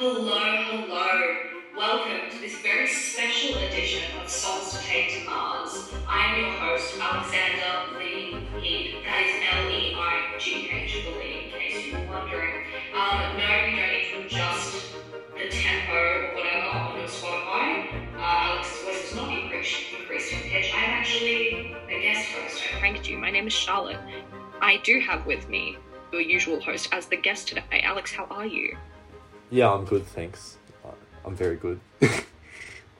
Hello, hello. Welcome to this very special edition of Songs to Mars. I am your host, Alexander Leigh Hede. That is L E I G H in case you were wondering. Um, no, you don't need to adjust the tempo or whatever on Spotify. Uh, Alex's voice has not increased, increased in pitch. I am actually a guest host. I pranked you. My name is Charlotte. I do have with me your usual host as the guest today. Alex, how are you? Yeah, I'm good, thanks. I- I'm very good.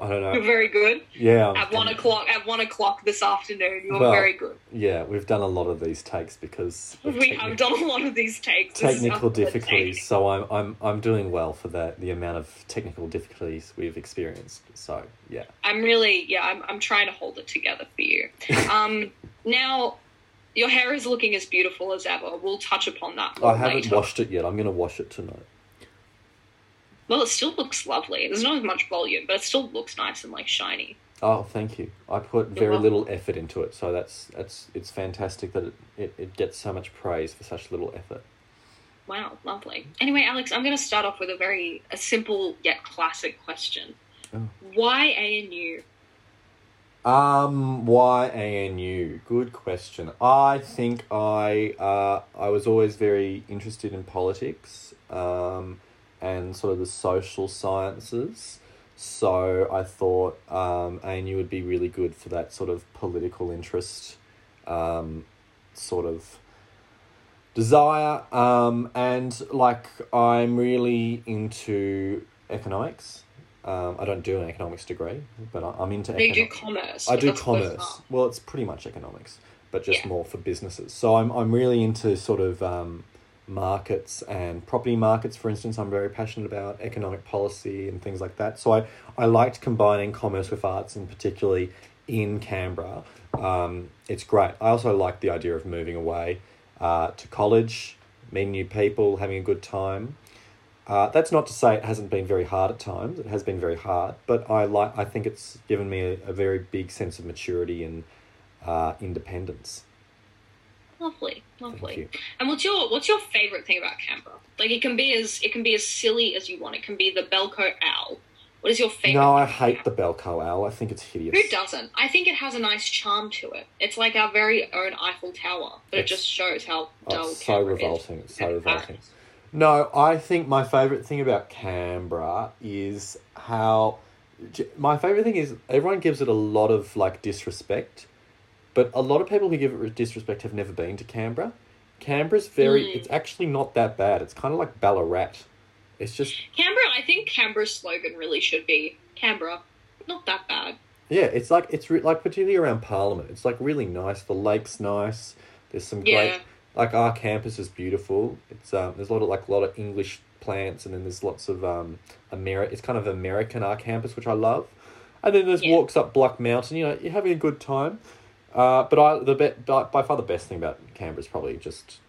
I don't know. You're very good. Yeah, I'm, At one o'clock, at one o'clock this afternoon, you're Well, very good. yeah, we've done a lot of these takes because We techni- have done a lot of these takes. Technical difficulties. So I'm I'm I'm doing well for that the amount of technical difficulties we've experienced. So yeah, I'm really, yeah, I'm, I'm trying to hold it together for you. Um, now, your hair is looking as beautiful as ever. We'll touch upon that I haven't later. washed it yet. I'm gonna wash it tonight. Well, it still looks lovely. There's not as much volume, but it still looks nice and like shiny. Oh, thank you. I put You're very welcome. little effort into it, so that's that's it's fantastic that it, it, it gets so much praise for such little effort. Wow, lovely. Anyway, Alex, I'm going to start off with a very a simple yet classic question. Oh. Why ANU? Um, why ANU? Good question. I think I uh, I was always very interested in politics, um, and sort of the social sciences. So I thought um, ANU would be really good for that sort of political interest, um, sort of desire. Um, and like I'm really into economics. Um, I don't do an economics degree, but I- I'm into. You do commerce. I do commerce. Well, it's pretty much economics, but just Yeah. more for businesses. So I'm I'm really into sort of um, markets and property markets. For instance, I'm very passionate about economic policy and things like that. So I I liked combining commerce with arts, and particularly in Canberra. Um, it's great. I also like the idea of moving away uh, to college, meeting new people, having a good time. Uh, that's not to say it hasn't been very hard at times. It has been very hard, but I like. I think it's given me a, a very big sense of maturity and uh, independence. Lovely, lovely. And what's your what's your favorite thing about Canberra? Like it can be as it can be as silly as you want. It can be the Belco owl. What is your favorite? No, I hate the Belco owl. I think it's hideous. Who doesn't? I think it has a nice charm to it. It's like our very own Eiffel Tower, but it just shows how Oh, dull it's so Canberra is. revolting. It's so revolting. No, I think my favorite thing about Canberra is how. My favorite thing is everyone gives it a lot of like disrespect, but a lot of people who give it disrespect have never been to Canberra. Canberra's very. Mm. It's actually not that bad. It's kind of like Ballarat. It's just Canberra, I think Canberra's slogan really should be Canberra, not that bad. yeah. It's like it's re- like particularly around Parliament. It's like really nice. The lake's nice. There's some Yeah. great like our campus is beautiful. It's um there's a lot of like a lot of English plants and then there's lots of um Ameri- it's kind of American our campus which I love. And then there's Yeah. walks up Black Mountain, you know, you're having a good time. Uh, but I the be- by, by far the best thing about Canberra is probably just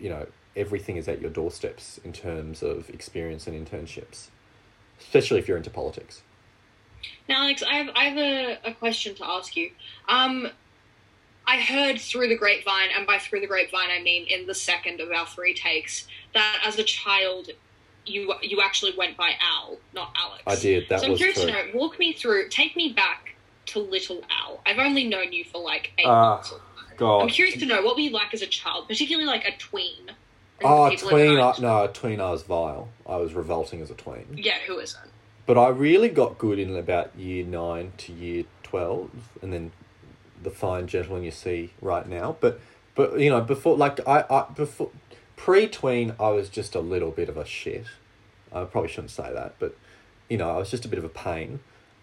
you know, everything is at your doorsteps in terms of experience and internships. Especially if you're into politics. Now, Alex, I have I have a, a question to ask you. Um, I heard through the grapevine, and by through the grapevine, I mean in the second of our three takes, that as a child, you you actually went by Al, not Alex. I did, that so I'm was curious true. to know. Walk me through. Take me back to Little Al. I've only known you for like eight Ah, months. God. I'm curious to know what were you like as a child, particularly like a tween. Oh, people in the tween! I, 90s. no, tween. I was vile. I was revolting as a tween. Yeah, who isn't? But I really got good in about year nine to year twelve, and then the fine gentleman you see right now. But but you know before like I, I before pre tween I was just a little bit of a shit. I probably shouldn't say that, but you know I was just a bit of a pain.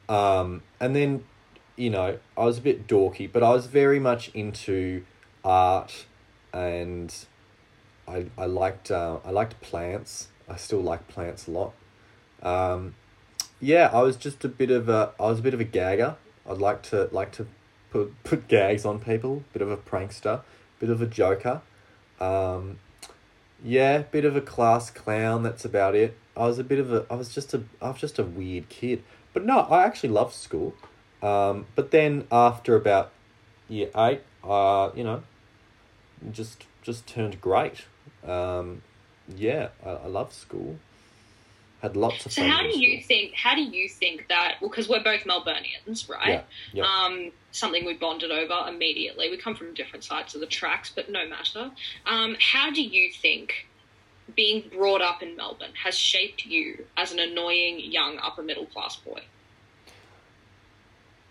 Um, and then you know I was a bit dorky, but I was very much into art and I I liked uh, I liked plants. I still like plants a lot. Um, yeah, I was just a bit of a I was a bit of a gagger. I'd like to like to put put gags on people. Bit of a prankster, bit of a joker. Um, yeah, bit of a class clown. That's about it. I was a bit of a I was just a I was just a weird kid. But no, I actually loved school. Um, but then after about year eight, uh, you know, just just turned great. Um, yeah, I, I love school. Had lots of So fun. how do you think? How do you think that? Well, because we're both Melburnians, right? Yeah, yeah. Um, something we bonded over immediately. We come from different sides of the tracks, but no matter. Um, how do you think being brought up in Melbourne has shaped you as an annoying young upper middle class boy?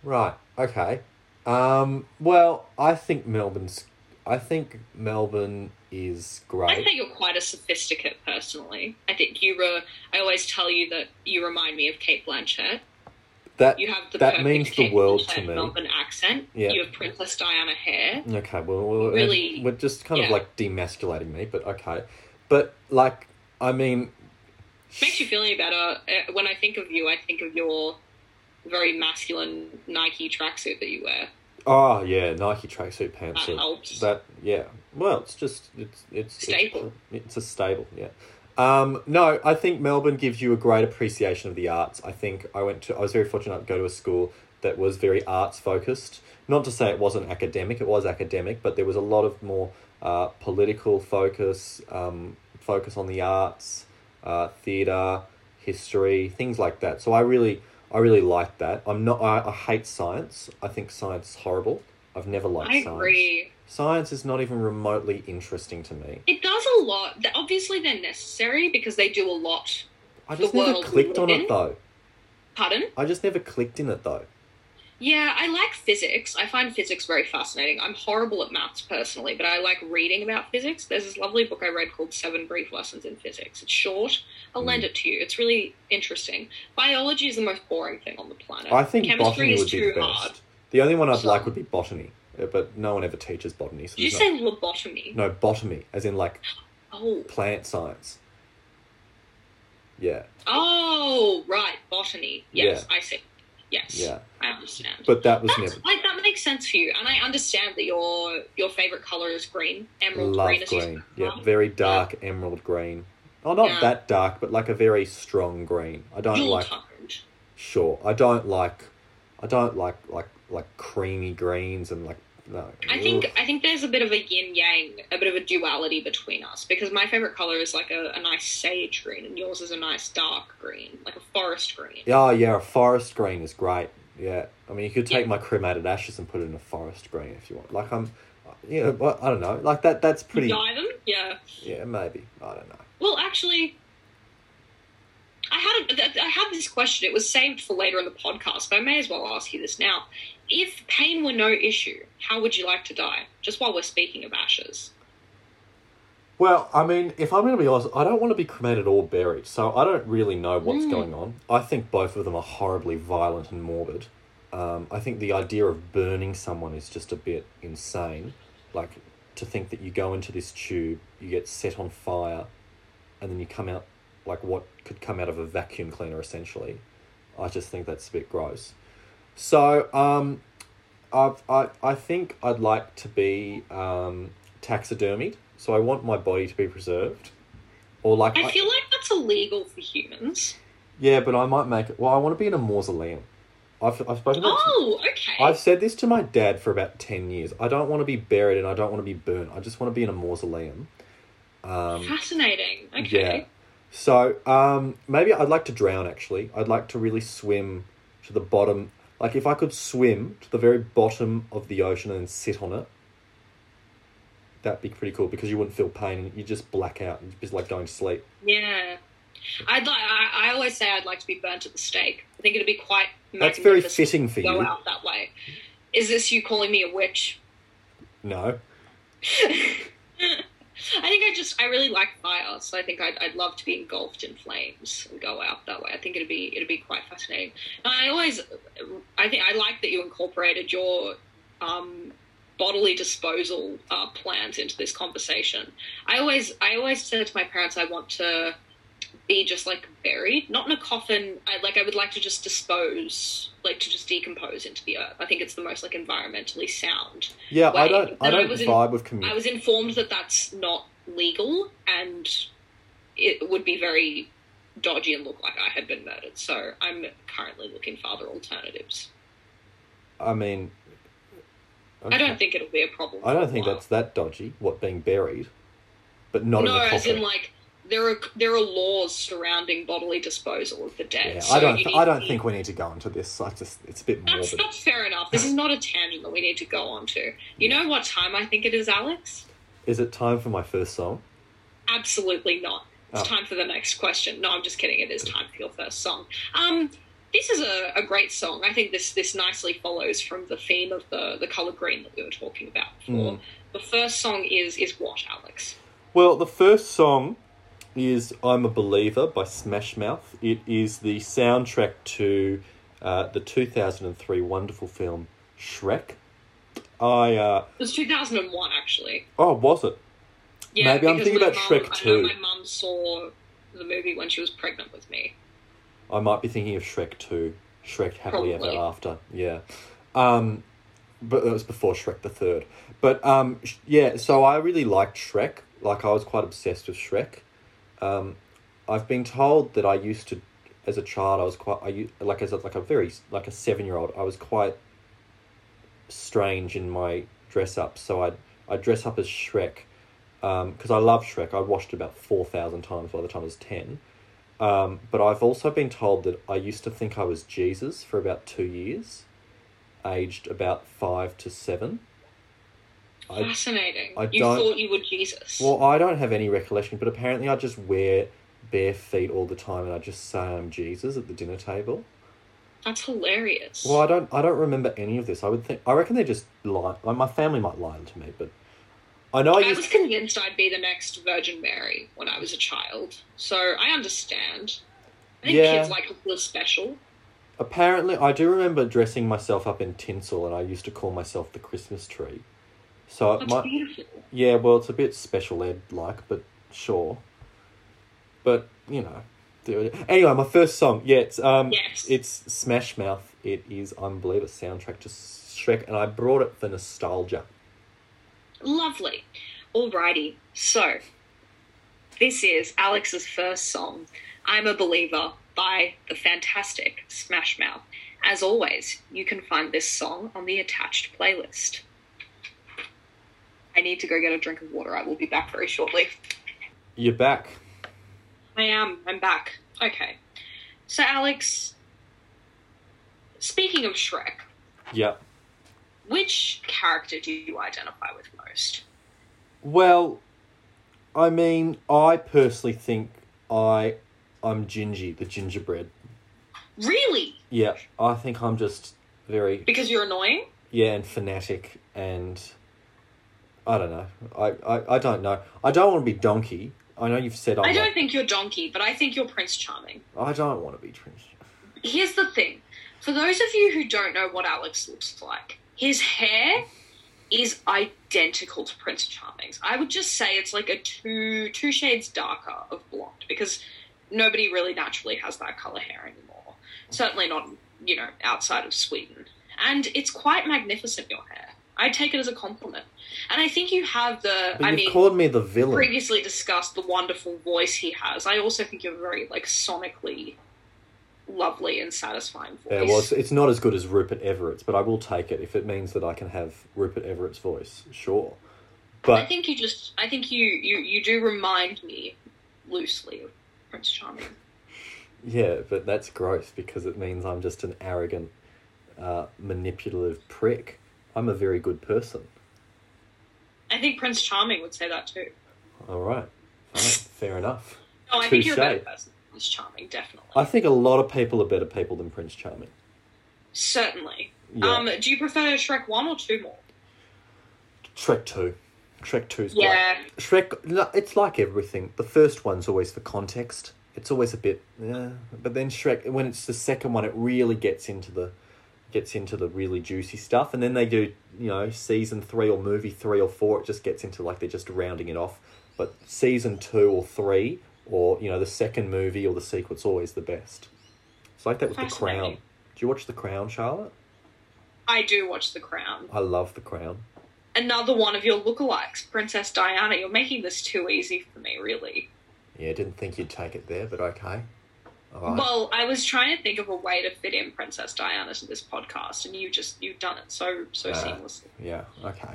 Right. Okay. Um, well, I think Melbourne's. I think Melbourne is great. I think you're quite a sophisticate personally. I think you were. I always tell you that you remind me of Cate Blanchett. that You have the That means the world Blanchett to me. Melbourne accent. Yeah. You have Princess Diana hair. Okay, well, well Really- we're just kind of like demasculating me, but okay. But like, I mean, Makes you feel any better. Uh, When I think of you, I think of your very masculine Nike tracksuit that you wear. oh yeah, Nike tracksuit pants. That helps. That yeah. Well, it's just it's it's Staple. It's, it's a staple. Yeah. Um, no, I think Melbourne gives you a great appreciation of the arts. I think I went to. I was very fortunate to go to a school that was very arts focused. Not to say it wasn't academic. It was academic, but there was a lot of more uh, political focus, um, focus on the arts, uh, theatre, history, things like that. So I really, I really like that. I'm not. I, I hate science. I think science is horrible. I've never liked I science. agree. Science is not even remotely interesting to me. It does a lot. Obviously, they're necessary because they do a lot. I The just never clicked on it though. Pardon? I just never clicked in it though. Yeah, I like physics. I find physics very fascinating. I'm horrible at maths personally, but I like reading about physics. There's this lovely book I read called Seven Brief Lessons in Physics. It's short. I'll Mm. lend it to you. It's really interesting. Biology is the most boring thing on the planet. I think Chemistry botany is would be the best. hard. The only one I'd So- like would be botany, but no one ever teaches botany. So Did you say lobotomy? no, botany, as in like Oh, plant science. Yeah, oh, right, botany. Yes, I see. Yes, yeah, I understand. but that was That's, never. like that makes sense for you, and I understand that your your favorite color is green, emerald Love green. Green. Yeah, very dark emerald green. Oh, not Yeah. that dark, but like a very strong green. I don't Jewel like. toned. Sure, I don't like. I don't like like like creamy greens and like no. I think. I think there's a bit of a yin yang, a bit of a duality between us because my favorite color is like a, a nice sage green, and yours is a nice dark green, like a forest green. Oh yeah, a forest green is great. Yeah, I mean you could take Yeah. my cremated ashes and put it in a forest green if you want. Like I'm, yeah, well, I don't know. Like that. That's pretty. Dye them, yeah. Yeah, maybe. I don't know. Well, actually, I had a, I had this question. It was saved for later in the podcast, but I may as well ask you this now. If pain were no issue, how would you like to die? Just while we're speaking of ashes. Well, I mean, if I'm going to be honest, I don't want to be cremated or buried, so I don't really know what's Mm. going on. I think both of them are horribly violent and morbid. Um, I think the idea of burning someone is just a bit insane. Like, to think that you go into this tube, you get set on fire, and then you come out like what could come out of a vacuum cleaner, essentially. I just think that's a bit gross. So, um, I've, I, I think I'd like to be um, taxidermied. So I want my body to be preserved. Or like, I feel like that's illegal for humans. yeah, but I might make it. Well, I want to be in a mausoleum. I've, I've spoken. Oh, okay. I've said this to my dad for about ten years. I don't want to be buried and I don't want to be burnt. I just want to be in a mausoleum. Um, Fascinating. Okay. yeah. So um, maybe I'd like to drown. Actually, I'd like to really swim to the bottom. Like if I could swim to the very bottom of the ocean and sit on it, that'd be pretty cool because you wouldn't feel pain and you just black out. It's just like going to sleep. Yeah. I'd like. I, I always say I'd like to be burnt at the stake. I think it'd be quite. That's very fitting for to Go you. out that way. Is this you calling me a witch? No. I think I just I really like fire, so I think I'd, I'd love to be engulfed in flames and go out that way. I think it'd be it'd be quite fascinating. And I always I think I like that you incorporated your um, bodily disposal uh, plans into this conversation. I always I always said to my parents I want to be just like buried, not in a coffin. I like I would like to just dispose, like to just decompose into the earth. I think it's the most like environmentally sound. Yeah, I don't. I don't was in- vibe with I was informed that that's not legal and it would be very dodgy and look like I had been murdered. So I'm currently looking for other alternatives. I mean, I don't think it'll be a problem. I don't think that's that dodgy. What being buried, but not no, in a as coffin. in like there are there are laws surrounding bodily disposal of the dead. Yeah, so I don't. Th- I don't to- think we need to go into this. I just it's a bit morbid. that's fair enough. This is not a tangent that we need to go on to. You know what time I think it is, Alex? Is it time for my first song? Absolutely not. It's Oh. time for the next question. No, I'm just kidding. It is time for your first song. Um, this is a, a great song. I think this this nicely follows from the theme of the the color green that we were talking about before. Mm. The first song is is what, Alex? Well, the first song is "I'm a Believer" by Smash Mouth. It is the soundtrack to uh, the 2003 wonderful film Shrek. I uh, It was 2001, actually. oh, was it? Yeah, Maybe I'm thinking about mum- Shrek I know my mum saw the movie when she was pregnant with me. I might be thinking of Shrek 2. Shrek Happily Probably. Ever After. Yeah. Um, but it was before Shrek the Third. But um, yeah, so I really liked Shrek. Like, I was quite obsessed with Shrek. Um, I've been told that I used to, as a child, I was quite, I like, as a, like a very, like a seven year old, I was quite strange in my dress up. So I'd, I'd dress up as Shrek because I love Shrek. I watched it about 4,000 times by the time I was 10. Um, but I've also been told that I used to think I was Jesus for about two years, aged about five to seven. I, Fascinating. I you don't- thought you were Jesus. well, I don't have any recollection, but apparently I just wear bare feet all the time, and I just say I'm Jesus at the dinner table. That's hilarious. Well, I don't, I don't remember any of this. I would think, I reckon they just lie. Like my family might lie to me, but I know I I was convinced I'd be the next Virgin Mary when I was a child, so I understand. I think Yeah. kids like to feel special. Apparently, I do remember dressing myself up in tinsel, and I used to call myself the Christmas tree. So it That's might, beautiful. Yeah, well, it's a bit special ed like, but sure. But you know, do it. Anyway, my first song, yeah, it's um, Yes. it's Smash Mouth. It is Unbeliever soundtrack to Shrek, and I brought it for nostalgia. Lovely. Alrighty, so this is Alex's first song, I'm a Believer, by the fantastic Smash Mouth. As always, you can find this song on the attached playlist. I need to go get a drink of water. I will be back very shortly. You're back. I am. I'm back. Okay. So, Alex, speaking of Shrek, Yep. which character do you identify with most? Well, I mean, I personally think I, I'm Gingy, the gingerbread. Really? Yeah, I think I'm just very Because you're annoying? yeah and fanatic and I don't know. I, I, I don't know. I don't want to be donkey. I know you've said I'm I don't like- think you're Donkey, but I think you're Prince Charming. I don't want to be Prince. Charming. Here's the thing for those of you who don't know what Alex looks like, his hair is identical to Prince Charming's. I would just say it's like a two two shades darker of blonde because nobody really naturally has that color hair anymore. Certainly not, you know, outside of Sweden. And it's quite magnificent your hair. I take it as a compliment. And I think you have the But I you've mean called me the villain. previously discussed the wonderful voice he has. I also think you're a very like sonically lovely and satisfying voice. Yeah, well, it's, it's not as good as Rupert Everett's, but I will take it if it means that I can have Rupert Everett's voice. Sure, but I think you just I think you you you do remind me loosely of Prince Charming. yeah, but that's gross because it means I'm just an arrogant, uh, manipulative prick. I'm a very good person. I think Prince Charming would say that too. All right, Fine, fair enough. No, I think you're a better person than Prince Charming, definitely. I think a lot of people are better people than Prince Charming. Certainly. Yeah. Um, do you prefer Shrek one or two more? Shrek two, Shrek two's great. Yeah. Shrek, no, it's like everything. The first one's always for context. It's always a bit, yeah. But then Shrek, when it's the second one, it really gets into the gets into the really juicy stuff. And then they do, you know, season three or movie three or four. It just gets into like they're just rounding it off. But season two or three, or you know, the second movie or the sequel's always the best. It's like that with the Crown. Do you watch the Crown, Charlotte? I do watch The Crown. I love the Crown. Another one of your lookalikes, Princess Diana. You're making this too easy for me, really. Yeah, didn't think you'd take it there, but okay. Right. Well, I was trying to think of a way to fit in Princess Diana to this podcast, and you just you've done it so so Ah. seamlessly. Yeah, okay.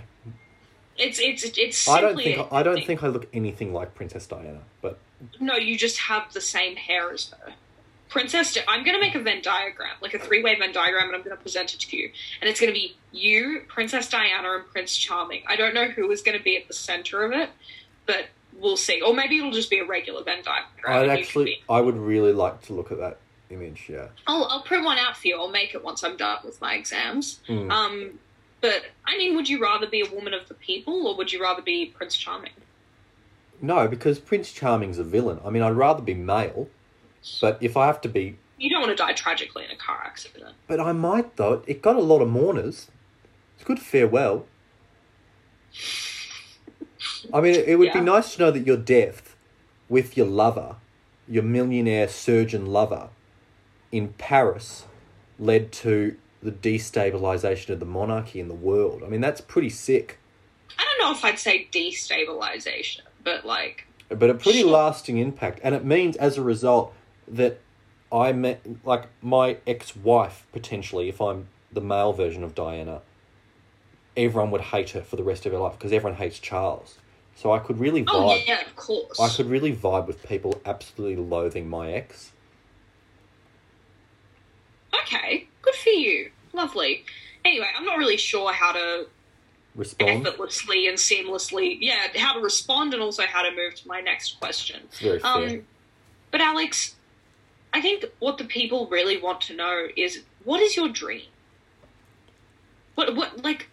It's it's it's. I don't think I don't think I look anything like Princess Diana, but No, you just have the same hair as her. Princess, Di- I'm going to make a Venn diagram, like a three way Venn diagram, and I'm going to present it to you. And it's going to be you, Princess Diana, and Prince Charming. I don't know who is going to be at the center of it, but we'll see. Or maybe it'll just be a regular Venn diagram. I'd and you can actually I would really like to look at that image. Yeah. I'll, I'll print one out for you. I'll make it once I'm done with my exams. Mm. Um, but, I mean, would you rather be a woman of the people, or would you rather be Prince Charming? No, because Prince Charming's a villain. I mean, I'd rather be male, but if I have to be, You don't want to die tragically in a car accident. but I might though. It got a lot of mourners. It's a good farewell. I mean, it, would be nice to know that your death with your lover, your millionaire surgeon lover, in Paris, led to the destabilization of the monarchy in the world. I mean, that's pretty sick. I don't know if I'd say destabilization, but like, but a pretty lasting impact and it means as a result that i met like my ex-wife potentially if i'm the male version of diana everyone would hate her for the rest of her life because everyone hates charles so i could really vibe. oh vibe yeah, of course. i could really vibe with people absolutely loathing my ex Okay, good for you. Lovely. Anyway, I'm not really sure how to respond effortlessly and seamlessly, yeah, how to respond and also how to move to my next question. it's very fair Um, but Alex, I think what the people really want to know is what is your dream? What what like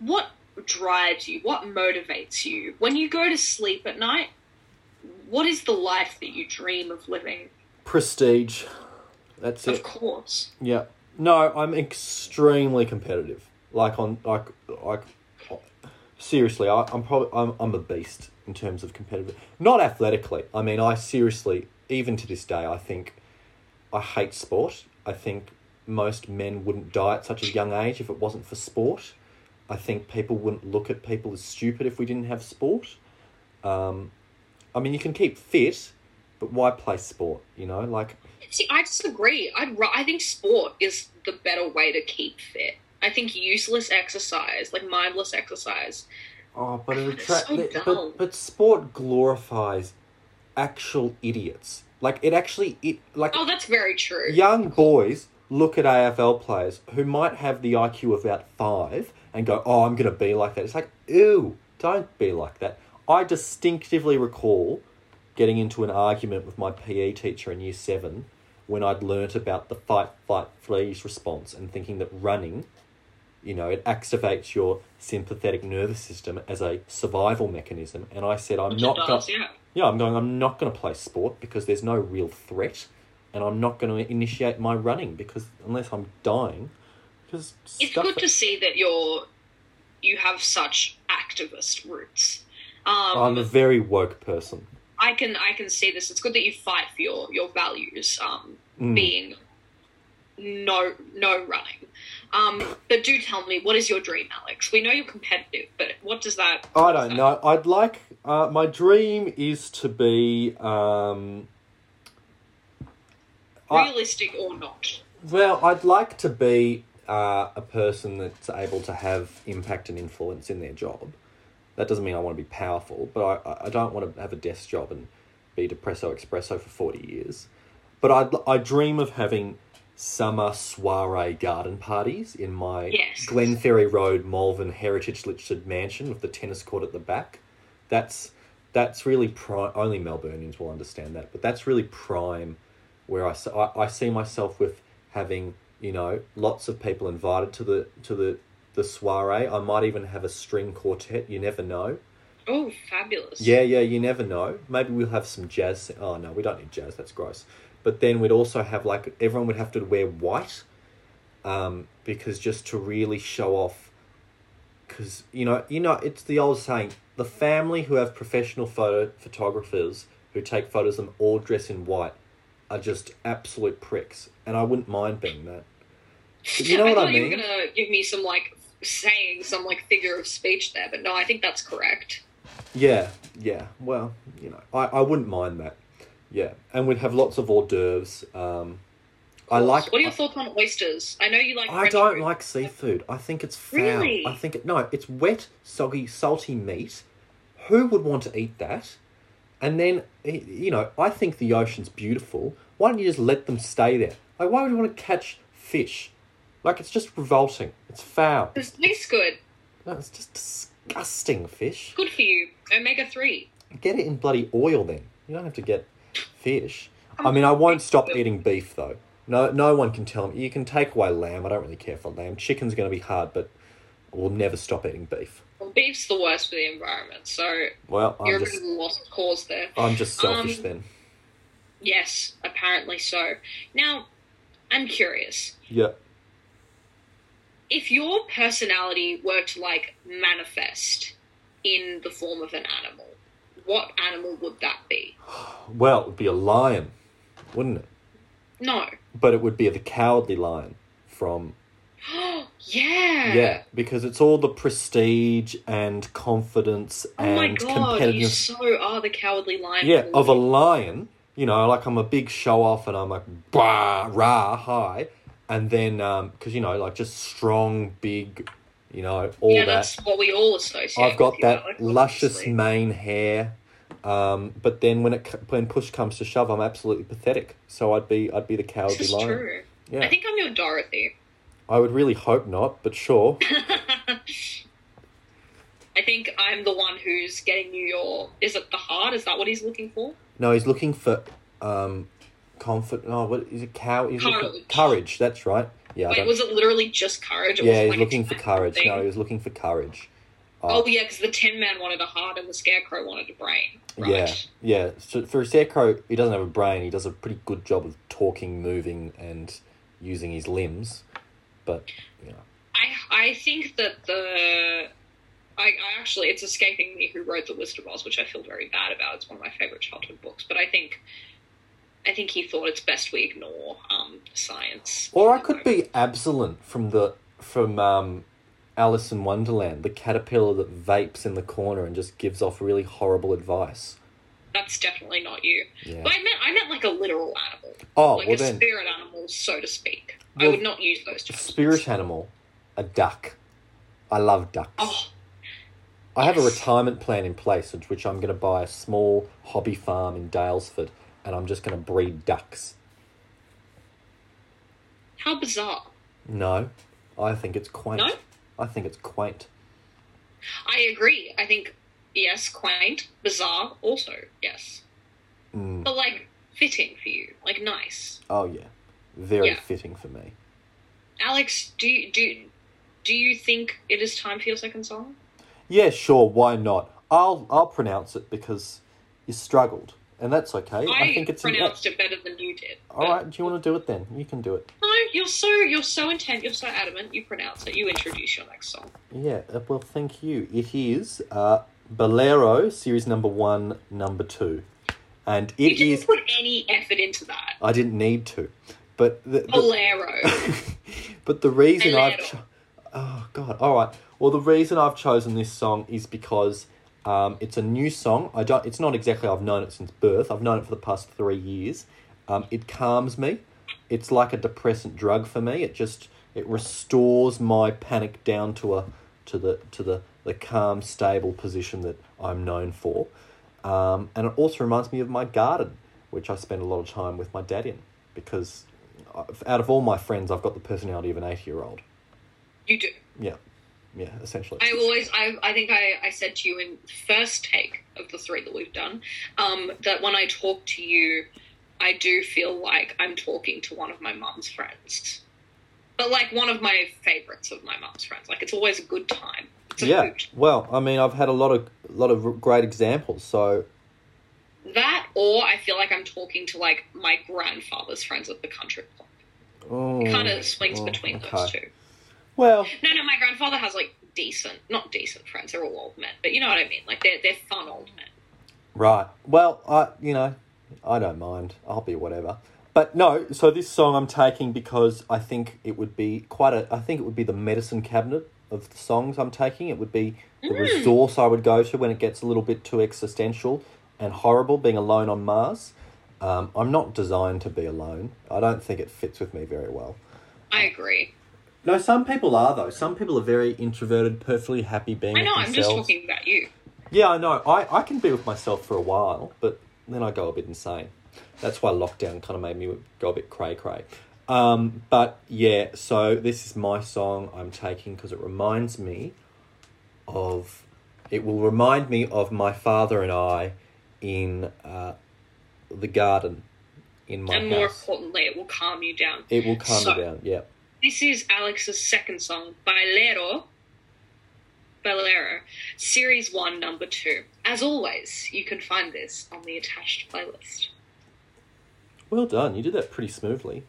what drives you? What motivates you when you go to sleep at night? What is the life that you dream of living? prestige that's Of it Of course. Yeah. No, I'm extremely competitive. Like on like like seriously, I, I'm probably I'm I'm a beast in terms of competitive. Not athletically. I mean, I seriously even to this day I think I hate sport. I think most men wouldn't die at such a young age if it wasn't for sport. I think people wouldn't look at people as stupid if we didn't have sport. Um, I mean, you can keep fit, but why play sport? You know, like See, I disagree. I'd I think sport is the better way to keep fit. I think useless exercise, like mindless exercise, Oh, but it It's attra- so but, but but sport glorifies actual idiots. Like it actually it like Oh, that's very true. young boys look at AFL players who might have the IQ of about five and go, "Oh, I'm going to be like that." It's like, ew, don't be like that. I distinctively recall getting into an argument with my PE teacher in year seven when I'd learnt about the fight, fight, freeze response and thinking that running, you know, it activates your sympathetic nervous system as a survival mechanism. And I said, I'm Which not going. Yeah, I'm going. I'm not going to play sport because there's no real threat, and I'm not going to initiate my running because unless I'm dying, because It's good to see that you're you have such activist roots. Um, I'm a very woke person. I can I can see this. It's good that you fight for your your values. Um, Mm. being no no running. Um, but do tell me, what is your dream, Alex? We know you're competitive, but what does that? I what don't that- know. I'd like. Uh, my dream is to be. Um, I- Realistic or not? Well, I'd like to be uh, a person that's able to have impact and influence in their job. That doesn't mean I want to be powerful, but I, I don't want to have a desk job and be depresso espresso for 40 years. But I'd, I dream of having summer soiree garden parties in my Yes. Glenferrie Road Malvern heritage listed mansion with the tennis court at the back. That's that's really prime. Only Melburnians will understand that, but that's really prime where I, I, I see myself with having you know lots of people invited to the to the the soiree. I might even have a string quartet. You never know. Oh, fabulous! Yeah, yeah, you never know. Maybe we'll have some jazz. Oh no, we don't need jazz. That's gross. But then we'd also have like everyone would have to wear white, um, because just to really show off. Because you know, you know, it's the old saying: the family who have professional photo photographers who take photos of them all dress in white are just absolute pricks, and I wouldn't mind being that. But you know what thought I you mean? were gonna give me some like saying some like figure of speech there, but no, I think that's correct. Yeah, yeah. Well, you know, I, I wouldn't mind that. Yeah, and we'd have lots of hors d'oeuvres. Um, I like. What are your thoughts on oysters? I know you like. I don't food. like seafood. I think it's foul. Really? I think it no, it's wet, soggy, salty meat. Who would want to eat that? And then you know, I think the ocean's beautiful. Why don't you just let them stay there? Like, why would you want to catch fish? Like, it's just revolting. It's foul. This tastes good. No, it's just disgusting fish. Good for you. Omega three. Get it in bloody oil then. You don't have to get fish. I mean, I won't stop eating beef though. No, no one can tell me. You can take away lamb. I don't really care for lamb. Chicken's going to be hard, but we'll never stop eating beef. Well, beef's the worst for the environment, so Well, you're I'm a just, a lost cause there. I'm just selfish Um, then. Yes, apparently so. Now, I'm curious. Yeah. If your personality were to like manifest in the form of an animal, what animal would that be? Well, it would be a lion, wouldn't it? No. But it would be the cowardly lion from yeah. yeah, because it's all the prestige and confidence Oh and my god, you competitiveness. so are the cowardly lion. yeah, of a lion, you know, like I'm a big show off and I'm like, bah, rah, hi. And then, because, you know, like just strong, big, you know, all yeah, that. that's what we all associate. I've got with you, that Alex, luscious obviously. mane hair. Um, but then when it c- when push comes to shove, I'm absolutely pathetic. So I'd be I'd be the This cowardly is lion. true. Yeah, I think I'm your Dorothy. I would really hope not, but sure. I think I'm the one who's getting you your. Is it the heart? Is that what he's looking for? No, he's looking for um, comfort. No, what is it? Cow? He's looking Courage. courage. That's right. Yeah, Wait, was it literally just courage? It yeah. He's like looking for courage. thing? No, he was looking for courage. Oh yeah, because the Tin Man wanted a heart and the Scarecrow wanted a brain. Right. Yeah, yeah. So for a scarecrow, he doesn't have a brain. He does a pretty good job of talking, moving, and using his limbs. But you know, I I think that the. I, I actually, it's escaping me who wrote The List of Oz, which I feel very bad about. It's one of my favorite childhood books, but I think, I think he thought it's best we ignore um, science. or I could be Absolem from the from um, Alice in Wonderland, the caterpillar that vapes in the corner and just gives off really horrible advice. That's definitely not you. Yeah. But I meant, I meant like a literal animal, Oh like well a then, spirit animal, so to speak. I would not use those terms. spirit animal, a duck. I love ducks. Oh, I have a retirement plan in place, which- which I'm going to buy a small hobby farm in Daylesford, and I'm just going to breed ducks. how bizarre! No, I think it's quaint. No? I think it's quaint. I agree. I think yes, quaint, bizarre, also yes, Mm. but like fitting for you, like nice. Oh yeah, very Yeah. fitting for me. Alex, do you, do do you think it is time for your second song? Yeah, sure. Why not? I'll I'll pronounce it because you struggled, and that's okay. I, think it's pronounced it better than you did. All right. Do you want to do it then? You can do it. No, you're so you're so intent. You're so adamant. You pronounce it. You introduce your next song. Yeah. uh, Well, thank you. It is uh, Bailero, series number one, number two, and You it didn't is. put any effort into that. I didn't need to, but the, the Bailero. but the reason I've cho- oh god. All right. Well the reason I've chosen this song is because um, it's a new song. I don't it's not exactly I've known it since birth. I've known it for the past three years. Um, it calms me. It's like a depressant drug for me. It just it restores my panic down to a to the to the the calm stable position that I'm known for. Um, and it also reminds me of my garden which I spend a lot of time with my dad in because out of all my friends I've got the personality of an 80 year old you do. yeah, yeah, essentially. I always, I, I think I, I said to you in first take of the three that we've done, um, that when I talk to you, I do feel like I'm talking to one of my mum's friends. But like one of my favorites of my mum's friends. Like it's always a good time. Yeah. Well, I mean, I've had a lot of a lot of great examples. So That or I feel like I'm talking to like my grandfather's friends at the country club. oh, It kind of swings oh, between okay. those two. Well, No, no, my grandfather has like decent, not decent friends. They're all old men, but you know what I mean. Like they're they're fun old men. right. Well, I you know, I don't mind. I'll be whatever. But no, so this song I'm taking because I think it would be quite a. I think it would be the medicine cabinet of the songs I'm taking. It would be the Mm. resource I would go to when it gets a little bit too existential and horrible, being alone on Mars. Um, I'm not designed to be alone. I don't think it fits with me very well. I agree. No, some people are though. Some people are very introverted, perfectly happy being I know. with I'm just talking about you. Yeah, I know. I, I can be with myself for a while, but then I go a bit insane. That's why lockdown kind of made me go a bit cray cray. Um, but yeah, so this is my song I'm taking because it reminds me of. It will remind me of my father and I in uh, the garden in my and more house. importantly, it will calm you down. It will calm So- me down. Yeah. This is Alex's second song, Bailero. Bailero, Series 1, Number 2. As always, you can find this on the attached playlist. Well done. You did that pretty smoothly.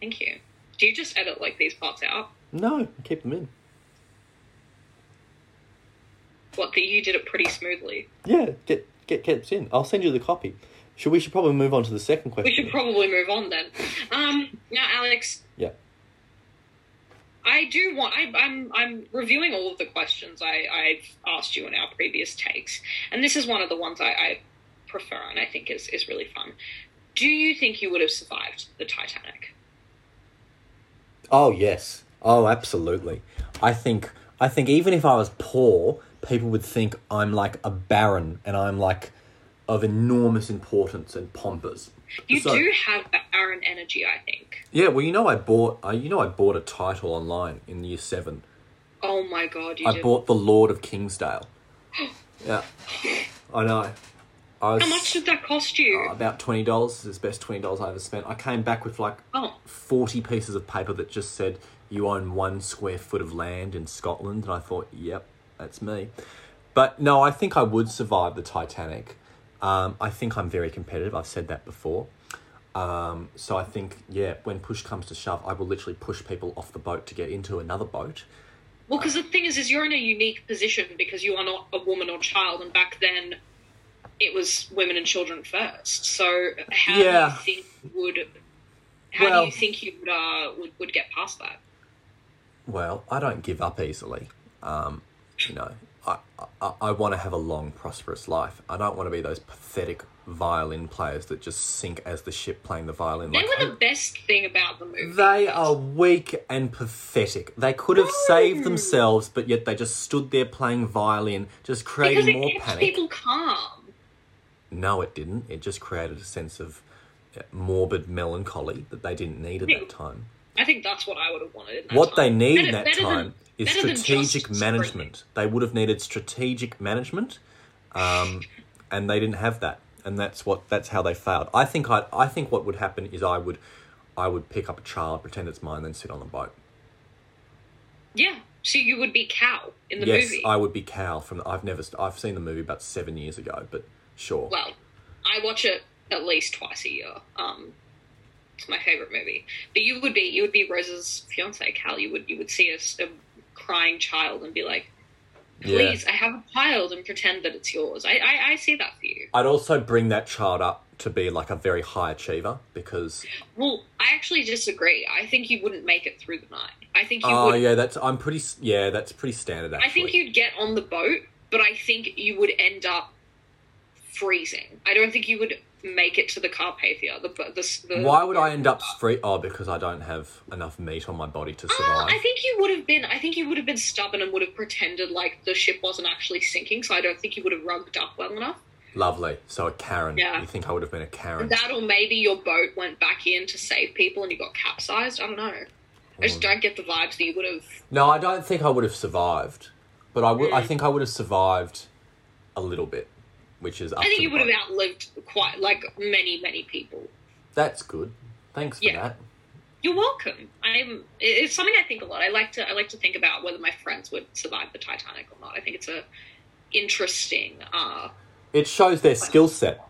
Thank you. Do you just edit like these parts out? No, keep them in. What, that you did it pretty smoothly? Yeah, get get kept in. I'll send you the copy. Should we should probably move on to the second question? We should probably move on then. Um, now, Alex, Yeah. I do want. I, I'm I'm reviewing all of the questions I, I've asked you in our previous takes, and this is one of the ones I, I prefer and I think is is really fun. Do you think you would have survived the Titanic? Oh yes. Oh, absolutely. I think I think even if I was poor, people would think I'm like a baron and I'm like of enormous importance and pompous. You So- do have Aaron energy, I think. Yeah, well, you know, I bought. I, you know, I bought a title online in year seven. Oh my god, you I did. bought the Lord of Kingsdale. Yeah, I know. I was How much did that cost you? uh, about twenty dollars. It's the best twenty dollars I ever spent. I came back with like oh, 40 pieces of paper that just said you own one square foot of land in Scotland. And I thought, yep, that's me. But no, I think I would survive the Titanic. Um, I think I'm very competitive. I've said that before. Um, so I think, yeah, when push comes to shove, I will literally push people off the boat to get into another boat. well, because the thing is, is you're in a unique position because you are not a woman or child, and back then it was women and children first. So how Yeah. do you think you would? How Well- do you think you would, uh, would would get past that? Well, I don't give up easily. Um, you know, I, I, I want to have a long, prosperous life. I don't want to be those pathetic violin players that just sink as the ship playing the violin. They Like, were the best thing about the movie. They are weak and pathetic. They could have saved themselves, but yet they just stood there playing violin, just because creating it more keeps panic. people calm. No, it didn't. It just created a sense of uh, morbid melancholy that they didn't need at that time. I think that's what I would have wanted. That What they need in that than- time is strategic management. They would have needed strategic management, um, and they didn't have that. And that's what that's how they failed. I think I I think what would happen is I would I would pick up a child, pretend it's mine, then sit on the boat. Yeah, so you would be Cal in the yes, movie. I would be Cal from. I've never. I've seen the movie about seven years ago, but sure. Well, I watch it at least twice a year. Um, it's my favorite movie. But you would be you would be Rose's fiance, Cal. You would you would see a, a crying child and be like, Yeah. "Please, I have a child," and pretend that it's yours. I I, I see that for you. I'd also bring that child up to be like a very high achiever because. Well, I actually disagree. I think you wouldn't make it through the night. I think you Oh would. yeah, that's. I'm pretty. Yeah, that's pretty standard. Actually. I think you'd get on the boat, but I think you would end up freezing. I don't think you would make it to the Carpathia. The, the, the Why would I end up free? Oh, because I don't have enough meat on my body to Uh, survive. I think you would have been. I think you would have been stubborn and would have pretended like the ship wasn't actually sinking. So I don't think you would have rugged up well enough. Lovely. So a Karen. Yeah. You think I would have been a Karen? That or maybe your boat went back in to save people and you got capsized. I don't know. I just don't get the vibes that you would have. No, I don't think I would have survived, but I would. I Mm. think I would have survived a little bit, which is. I think you would have outlived quite like many many people. That's good. Thanks for Yeah. that. You're welcome. I'm. It's something I think a lot. I like to. I like to think about whether my friends would survive the Titanic or not. I think it's a interesting. uh It shows their skill set.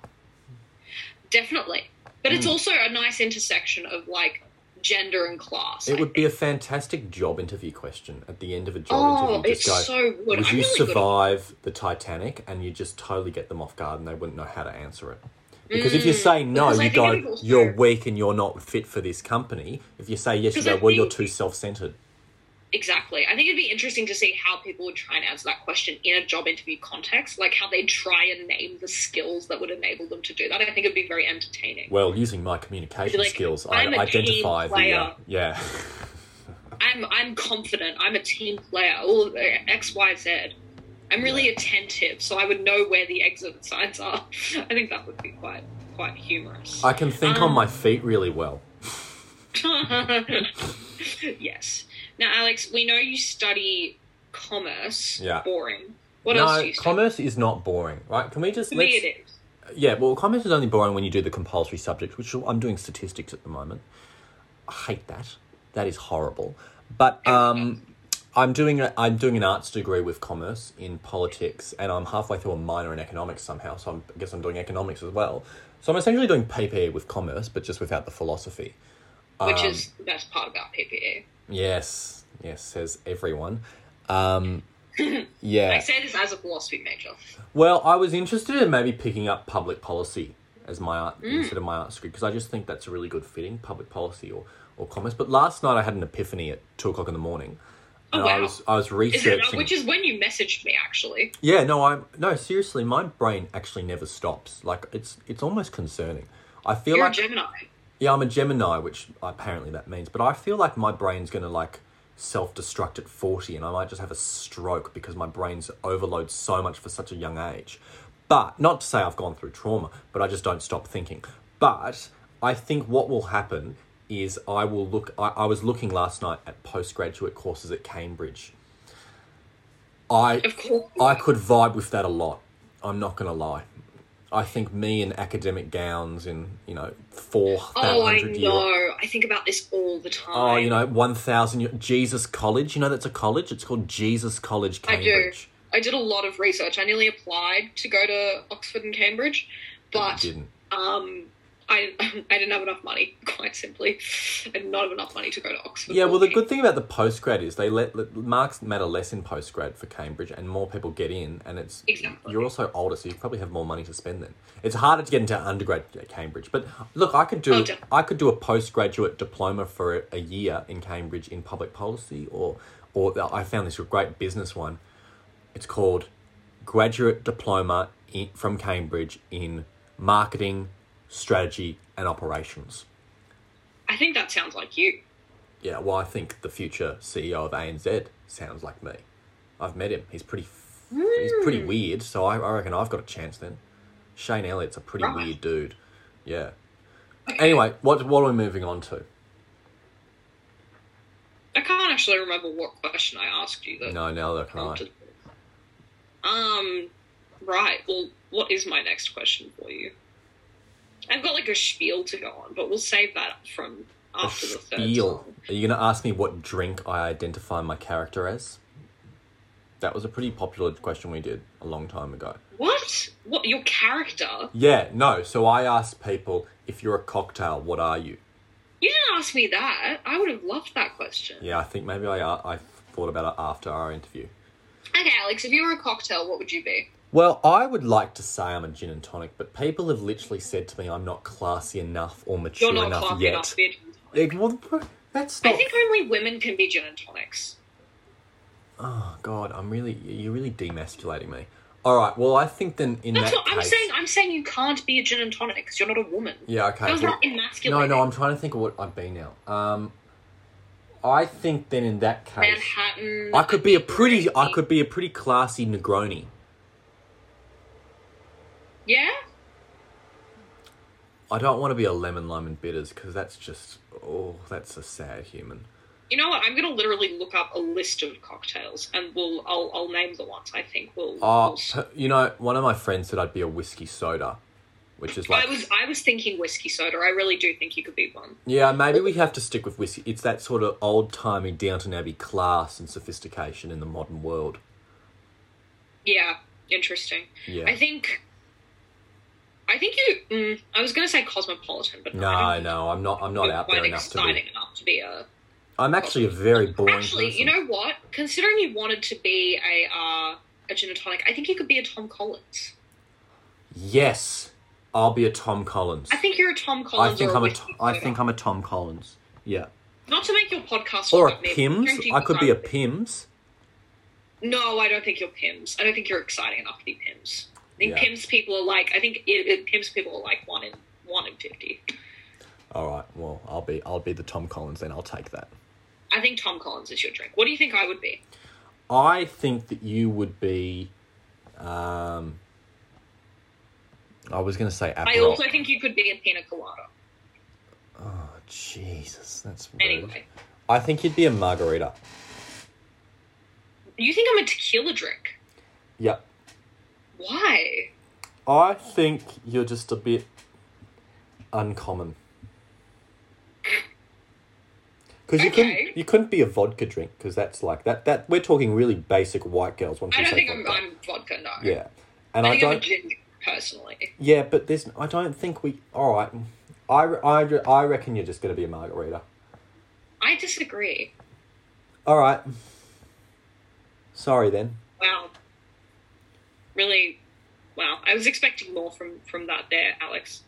Definitely, but it's Mm. also a nice intersection of like gender and class. It I would be a fantastic job interview question at the end of a job Oh, interview. it's Just go. so good. Would I'm you really at- survive the Titanic? And you just totally get them off guard, and they wouldn't know how to answer it. Because if you Mm, say no, you go, it would also- you're weak and you're not fit for this company. If you say yes, you go, well, you're too self-centered. Exactly. I think it'd be interesting to see how people would try and answer that question in a job interview context, like how they try and name the skills that would enable them to do that. I think it'd be very entertaining. Well, using my communication Like, skills, I identify the uh, yeah. I'm I'm confident. I'm a team player. All X, Y, Z. I'm really attentive, so I would know where the exit signs are. I think that would be quite quite humorous. I can think on Um, my feet really well. yes. Now, Alex, we know you study commerce. Yeah. Boring. What else do no, you study? commerce is not boring, right? Can we just To me, it is. Yeah, well, commerce is only boring when you do the compulsory subjects, which I'm doing statistics at the moment. I hate that. That is horrible. But um, I'm doing a, I'm doing an arts degree with commerce in politics, and I'm halfway through a minor in economics somehow. So I'm, I guess I'm doing economics as well. So I'm essentially doing PPE with commerce, but just without the philosophy. Which Um, is the best part about PPE. Yes, yes, says everyone. Um, yeah. I say this as a philosophy major. Well, I was interested in maybe picking up public policy as my art Mm. instead of my art degree because I just think that's a really good fitting public policy or, or commerce. But last night I had an epiphany at two o'clock in the morning, Oh, and I was I was Is researching. which is when you messaged me, actually. yeah, no, I'm no seriously. My brain actually never stops. Like it's it's almost concerning. I feel You're like Gemini. Yeah, I'm a Gemini, which apparently that means. But I feel like my brain's going to like self destruct at 40 and I might just have a stroke because my brain's overload so much for such a young age. But not to say I've gone through trauma, but I just don't stop thinking. But I think what will happen is I will look. I, I was looking last night at postgraduate courses at Cambridge. I Of course. I could vibe with that a lot. I'm not going to lie. I think me in academic gowns in you know four Oh, I know. I think about this all the time. Oh, you know, 1,000 Jesus College. You know, that's a college. It's called Jesus College, Cambridge. I do. I did a lot of research. I nearly applied to go to Oxford and Cambridge, but Didn't. um, I I didn't have enough money. Quite simply, I did not have enough money to go to Oxford. Yeah, well, the good thing about the postgrad is they let, let marks matter less in postgrad for Cambridge, and more people get in, and it's Exactly. you're also older, so you probably have more money to spend then. It's harder to get into undergrad at Cambridge, but look, I could do Oh. I could do a postgraduate diploma for a, a year in Cambridge in public policy, or or I found this great business one. It's called graduate diploma in, from Cambridge in marketing, strategy, and operations. I think that sounds like you. Yeah, well, I think the future CEO of ANZ sounds like me. I've met him. He's pretty, he's pretty Hmm. weird. So I, I reckon I've got a chance then. Shayne Elliott's a pretty Right. weird dude. Yeah. Anyway, what what are we moving on to? I can't actually remember what question I asked you. That No, now that can I. prompted- Um, right. Well, what is my next question for you? I've got like a spiel to go on, but we'll save that from after the third spiel. Are you going to ask me what drink I identify my character as? That was a pretty popular question we did a long time ago. What? What? Your character? Yeah, no. So I asked people, if you're a cocktail, what are you? You didn't ask me that. I would have loved that question. Yeah, I think maybe I I thought about it after our interview. Okay, Alex, if you were a cocktail, what would you be? Well, I would like to say I'm a gin and tonic, but people have literally said to me I'm not classy enough or mature You're not enough classy yet. enough to be a gin and tonic. Like, well, that's I think only women can be gin and tonics. Oh God, I'm really you're really demasculating me. All right, well, I think then in That's that what case, I'm saying. I'm saying you can't be a gin and tonic because you're not a woman. yeah, okay. That was well- not no, emasculating. no, I'm trying to think of what I'd be now. Um, I think then in that case, Manhattan. I could be a pretty, I could be a pretty classy Negroni. Yeah. I don't want to be a lemon lime and bitters because that's just oh, that's a sad human. You know what? I'm gonna literally look up a list of cocktails, and we'll I'll, I'll name the ones I think will. Oh, per- you know, one of my friends said I'd be a whiskey soda, which is like I was I was thinking whiskey soda. I really do think you could be one. yeah, maybe we have to stick with whiskey. It's that sort of old timey Downton Abbey class and sophistication in the modern world. Yeah, interesting. Yeah. I think. I think you. Mm, I was gonna say cosmopolitan, but No, I no, I'm not. I'm not out there enough to be. enough to be a. I'm actually a very boring Actually, person. you know what? Considering you wanted to be a uh, a gin and tonic, I think you could be a Tom Collins. Yes, I'll be a Tom Collins. I think you're a Tom Collins. I think I'm a. whiskey T- I think I'm a Tom Collins. Yeah. Not to make your podcast Or a look at me, Pimm's. I could be a Pimm's. No, I don't think you're Pimm's. I don't think you're exciting enough to be Pimm's. I think Yeah. Pimm's people are like. I think it, it, Pimm's people are like one in one in fifty. All right. Well, I'll be I'll be the Tom Collins then. I'll take that. I think Tom Collins is your drink. What do you think I would be? I think that you would be. Um, I was going to say Aperol. I also think you could be a pina colada. Oh Jesus, that's rude. Anyway, I think you'd be a margarita. you think I'm a tequila drink? Yep. Why? I think you're just a bit uncommon. Because you Okay. couldn't you couldn't be a vodka drink because that's like that that we're talking really basic white girls. Once I don't think I'm, vodka. I'm vodka. No. Yeah, and I I, I'm don't. gin personally. Yeah, but there's I don't think we. All right, I I I reckon you're just gonna be a margarita. I disagree. All right. Sorry then. Wow. Really, wow. I was expecting more from from that there, Alex.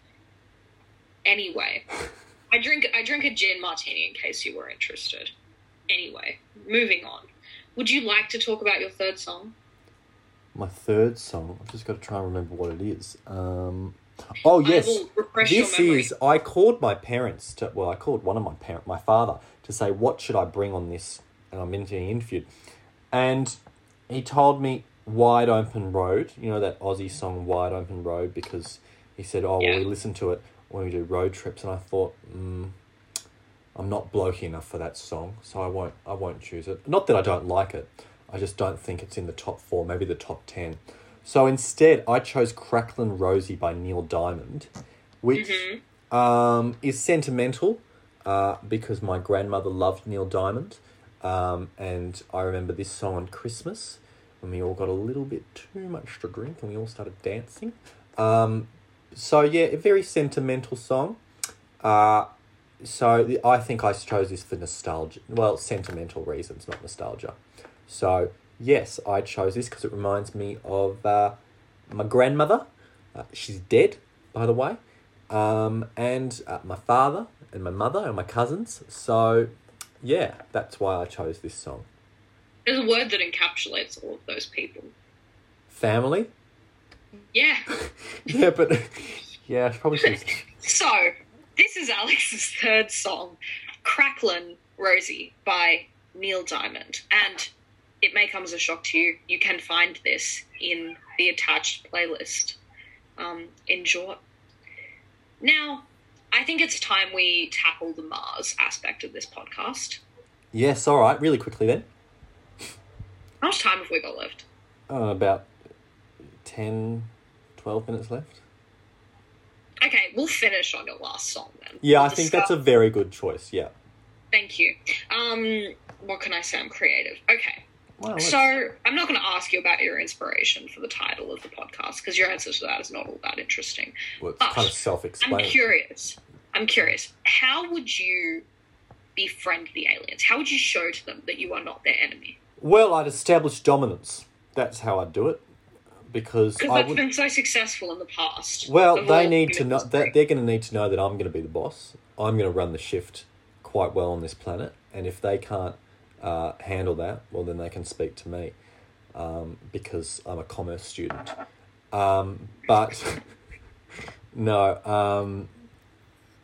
Anyway, I drink I drink a gin martini in case you were interested. Anyway, moving on. Would you like to talk about your third song? My third song. I've just got to try and remember what it is. Um. Oh yes. I this is i called my parents to well i called one of my parent my father to say what should i bring on this and i'm into an interview and he told me wide open road you know that aussie song wide open road because he said oh Yeah. well we listen to it when we do road trips and i thought mm, i'm not blokey enough for that song so i won't i won't choose it not that i don't like it i just don't think it's in the top four maybe the top 10 so instead i chose cracklin rosie by neil diamond which Mm-hmm. um, is sentimental uh, because my grandmother loved Neil Diamond. Um, and I remember this song on Christmas when we all got a little bit too much to drink and we all started dancing. Um, so, yeah, a very sentimental song. Uh, so the, I think I chose this for nostalgia. Well, sentimental reasons, not nostalgia. So, yes, I chose this because it reminds me of uh, my grandmother. Uh, she's dead, by the way um, and uh, my father and my mother and my cousins. So, yeah, that's why I chose this song. There's a word that encapsulates all of those people. Family? Yeah. Yeah, but yeah, probably should. So, this is Alex's third song, Cracklin' Rosie by Neil Diamond. And it may come as a shock to you, you can find this in the attached playlist. Um, enjoy. Now, I think it's time we tackle the Mars aspect of this podcast. Yes, all right. Really quickly then. How much time have we got left? Uh, about 10, 12 minutes left. Okay, we'll finish on your last song then. Yeah, We'll I think that's a very good choice. Yeah. Thank you. Um, what can I say? I'm creative. Okay. Let's- So I'm not going to ask you about your inspiration for the title of the podcast because your answer to that is not all that interesting. well, it's but kind of self-explanatory. I'm curious. I'm curious. How would you befriend the aliens? How would you show to them that you are not their enemy? Well, I'd establish dominance. That's how I'd do it. Because I that's would. been so successful in the past. Well, Of they need to know that they're going to need to know that I'm going to be the boss. I'm going to run the shift quite well on this planet, and if they can't uh, handle that, well, then they can speak to me um, because I'm a commerce student. Um, but no, um,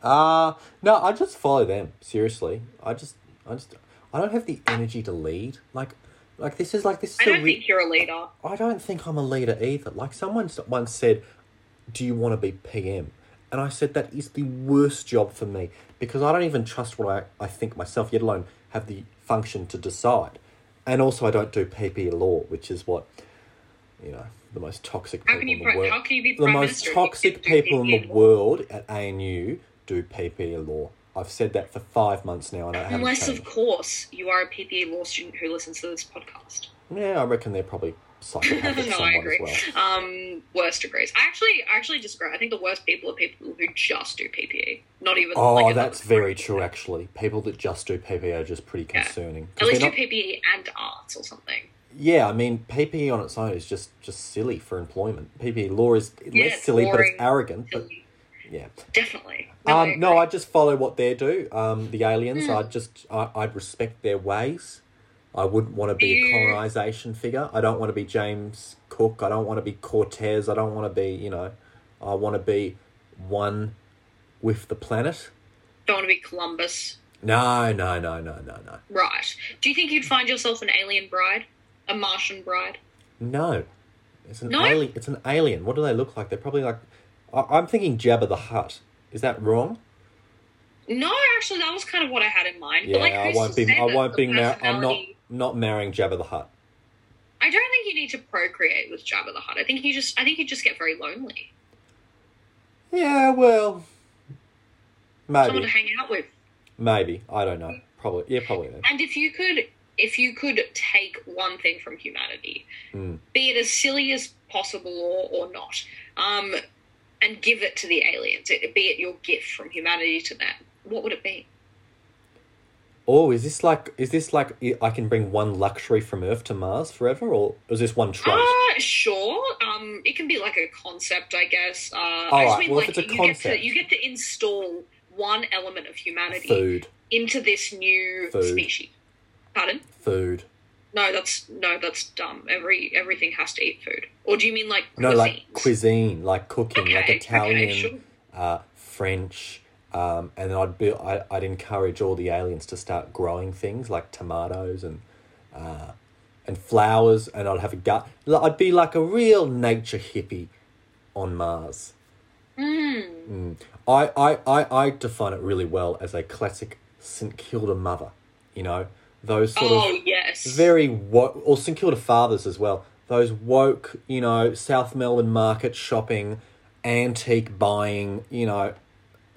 uh, no, I just follow them. Seriously, I just, I just, I don't have the energy to lead. Like, like this is like this is I a don't re- think you're a leader. I don't think I'm a leader either. Like someone once said, "Do you want to be PM?" And I said that is the worst job for me because I don't even trust what I, I think myself, yet alone have the function to decide. And also, I don't do PP law, which is what you know the most toxic How people can you? in the Pri- world. how can you be The most minister if you toxic people in the world at ANU do PP law. I've said that for five months now, and I haven't Unless, changed. of course, you are a PPE law student who listens to this podcast. Yeah, I reckon they're probably psychopathic no, I agree. as well. Um, worst degrees. I actually, I actually disagree. I think the worst people are people who just do PPE, not even. Oh, like, that's very true. Actually, people that just do PPE are just pretty Yeah. concerning. At least do not- PPE and arts or something. yeah, I mean, PPE on its own is just just silly for employment. PPE law is Yeah, less silly, but it's arrogant. But Silly. Yeah. Definitely. No, I Um, no, I just follow what they do. Um, the aliens, Hmm. I just I, I'd respect their ways. I wouldn't want to be You- a colonization figure. I don't want to be James Cook. I don't want to be Cortez. I don't want to be you know. I want to be one with the planet. don't want to be Columbus. No, no, no, no, no, no, Right. Do you think you'd find yourself an alien bride? A Martian bride? no. It's an No? alien. It's an alien. What do they look like? They're probably like. I, I'm thinking Jabba the Hutt. Is that wrong? No, actually, that was kind of what I had in mind. Yeah, but like, I won't be. I won't be. Mar- I'm not not marrying Jabba the Hutt. I don't think you need to procreate with Jabba the Hutt. I think you just. I think you just get very lonely. Yeah, well, maybe Someone to hang out with. maybe. I don't know. Probably. Yeah, probably. Then. And if you could, if you could take one thing from humanity, Mm. be it as silly as possible or, or not, um, and give it to the aliens, it, be it your gift from humanity to them, what would it be? Oh, is this like? Is this like? I can bring one luxury from Earth to Mars forever, or is this one trait? Uh, sure. Um, it can be like a concept, I guess. Uh, I just Alright, mean well, if it's a you get concept- to you get to install one element of humanity Food, into this new Food. species. Pardon? food. No, that's no, that's dumb. Every everything has to eat food. Or do you mean like No, like cuisine, like cooking, like Okay, okay, Italian, sure. uh, French, um, and then I'd be, I, I'd encourage all the aliens to start growing things like tomatoes and, uh, and flowers, and I'd have a gut. I'd be like a real nature hippie on Mars. Mm. I, I, I, I define it really well as a classic St Kilda mother. You know, those sort Oh of yes. very woke, or St Kilda fathers as well. Those woke, you know, South Melbourne market shopping, antique buying, you know,